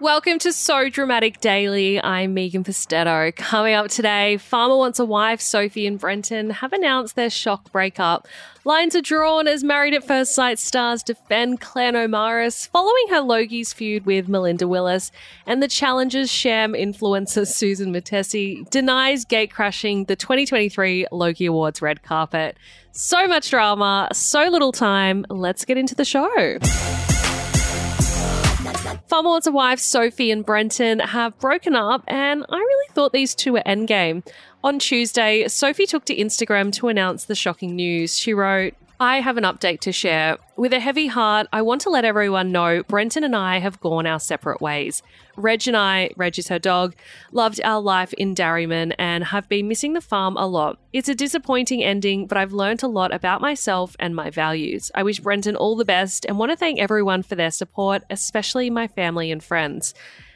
Welcome to So Dramatic Daily. I'm Megan Pustetto. Coming up today, Farmer Wants a Wife, Sophie and Brenton have announced their shock breakup. Lines are drawn as Married at First Sight stars defend Claire Nomarhas following her Logie's feud with Melinda Willis, and the Challenge's sham influencer Suzan Mutesi denies gate crashing the 2023 Logie Awards red carpet. So much drama, so little time. Let's get into the show. A Wife, Sophie and Brenton have broken up, and I really thought these two were endgame. On Tuesday, Sophie took to Instagram to announce the shocking news. She wrote, I have an update to share. With a heavy heart, I want to let everyone know Brenton and I have gone our separate ways. Reg and I, Reg is her dog, loved our life in Darriman and have been missing the farm a lot. It's a disappointing ending, but I've learned a lot about myself and my values. I wish Brenton all the best and want to thank everyone for their support, especially my family and friends.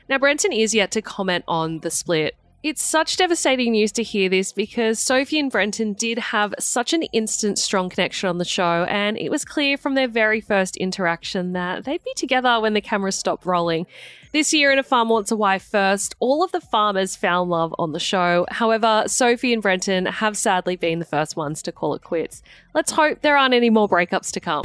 Now, Brenton is yet to comment on the split. It's such devastating news to hear this because Sophie and Brenton did have such an instant strong connection on the show, and it was clear from their very first interaction that they'd be together when the cameras stopped rolling. This year in A Farm Wants a Wife First, all of the farmers found love on the show. However, Sophie and Brenton have sadly been the first ones to call it quits. Let's hope there aren't any more breakups to come.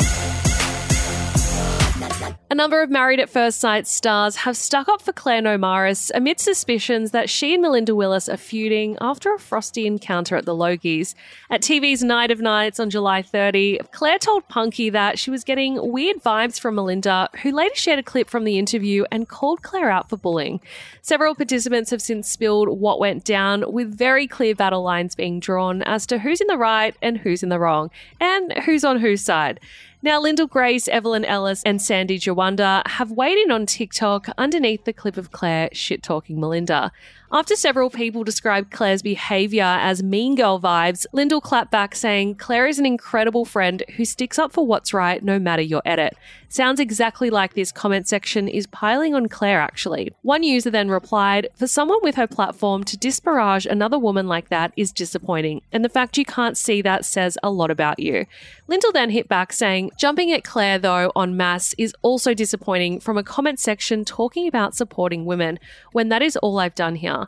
A number of Married at First Sight stars have stuck up for Claire Nomarhas amid suspicions that she and Melinda Willis are feuding after a frosty encounter at the Logies. At TV's Night of Nights on July 30, Claire told Punkee that she was getting weird vibes from Melinda, who later shared a clip from the interview and called Claire out for bullying. Several participants have since spilled what went down, with very clear battle lines being drawn as to who's in the right and who's in the wrong, and who's on whose side. Now, Lyndall Grace, Evelyn Ellis, and Sandy Jawanda have weighed in on TikTok underneath the clip of Claire shit talking Melinda. After several people described Claire's behaviour as mean girl vibes, Lyndall clapped back saying, Claire is an incredible friend who sticks up for what's right no matter your edit. Sounds exactly like this comment section is piling on Claire, actually. One user then replied, For someone with her platform to disparage another woman like that is disappointing, and the fact you can't see that says a lot about you. Lyndall then hit back saying, Jumping at Claire, though, on mass is also disappointing from a comment section talking about supporting women, when that is all I've done here.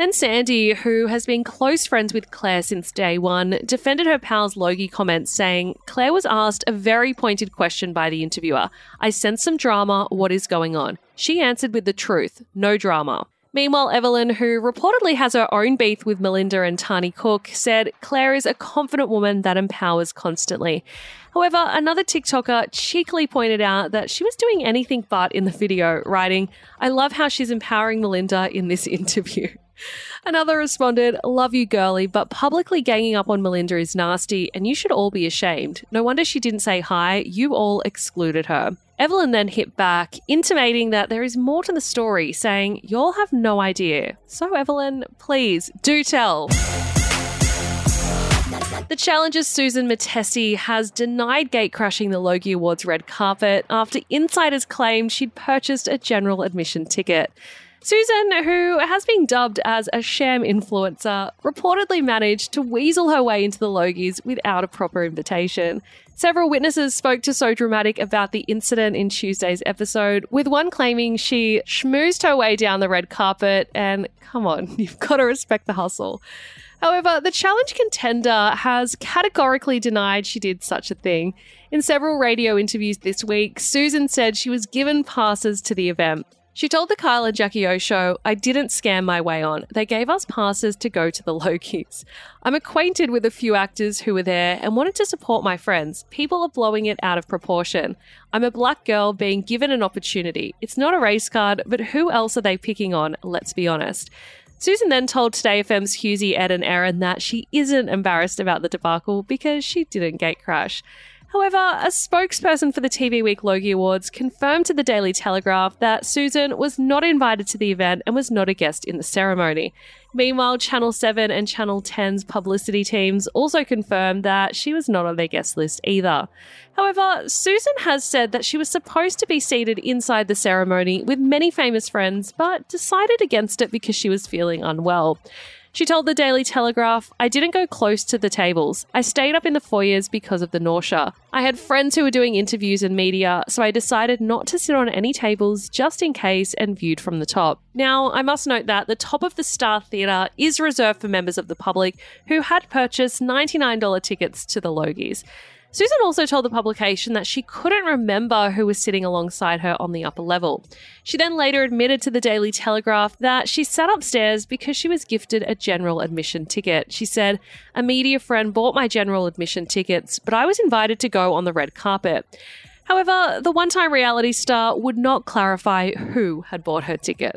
Then Sandy, who has been close friends with Claire since day one, defended her pal's Logie comments, saying Claire was asked a very pointed question by the interviewer. I sense some drama. What is going on? She answered with the truth no drama. Meanwhile, Evelyn, who reportedly has her own beef with Melinda and Tahnee Cook, said Claire is a confident woman that empowers constantly. However, another TikToker cheekily pointed out that she was doing anything but in the video, writing, I love how she's empowering Melinda in this interview. Another responded, Love you, girly, but publicly ganging up on Melinda is nasty and you should all be ashamed. No wonder she didn't say hi. You all excluded her. Evelyn then hit back, intimating that there is more to the story, saying, Y'all have no idea. So, Evelyn, please do tell. The Challenge's Suzan Mutesi has denied gate crashing the Logie Awards red carpet after insiders claimed she'd purchased a general admission ticket. Suzan, who has been dubbed as a sham influencer, reportedly managed to weasel her way into the Logies without a proper invitation. Several witnesses spoke to So Dramatic about the incident in Tuesday's episode, with one claiming she schmoozed her way down the red carpet, and come on, you've got to respect the hustle. However, the challenge contender has categorically denied she did such a thing. In several radio interviews this week, Suzan said she was given passes to the event. She told the Kyle and Jackie O show, I didn't scam my way on. They gave us passes to go to the Logies. I'm acquainted with a few actors who were there and wanted to support my friends. People are blowing it out of proportion. I'm a black girl being given an opportunity. It's not a race card, but who else are they picking on? Let's be honest. Suzan then told Today FM's Hughesy, Ed, and Erin that she isn't embarrassed about the debacle because she didn't gate crash. However, a spokesperson for the TV Week Logie Awards confirmed to the Daily Telegraph that Suzan was not invited to the event and was not a guest in the ceremony. Meanwhile, Channel 7 and Channel 10's publicity teams also confirmed that she was not on their guest list either. However, Suzan has said that she was supposed to be seated inside the ceremony with many famous friends, but decided against it because she was feeling unwell. She told the Daily Telegraph, I didn't go close to the tables. I stayed up in the foyers because of the nausea. I had friends who were doing interviews and media, so I decided not to sit on any tables just in case and viewed from the top. Now, I must note that the top of the Star Theatre is reserved for members of the public who had purchased $99 tickets to the Logies. Suzan also told the publication that she couldn't remember who was sitting alongside her on the upper level. She then later admitted to the Daily Telegraph that she sat upstairs because she was gifted a general admission ticket. She said, A media friend bought my general admission tickets, but I was invited to go on the red carpet. However, the one time reality star would not clarify who had bought her ticket.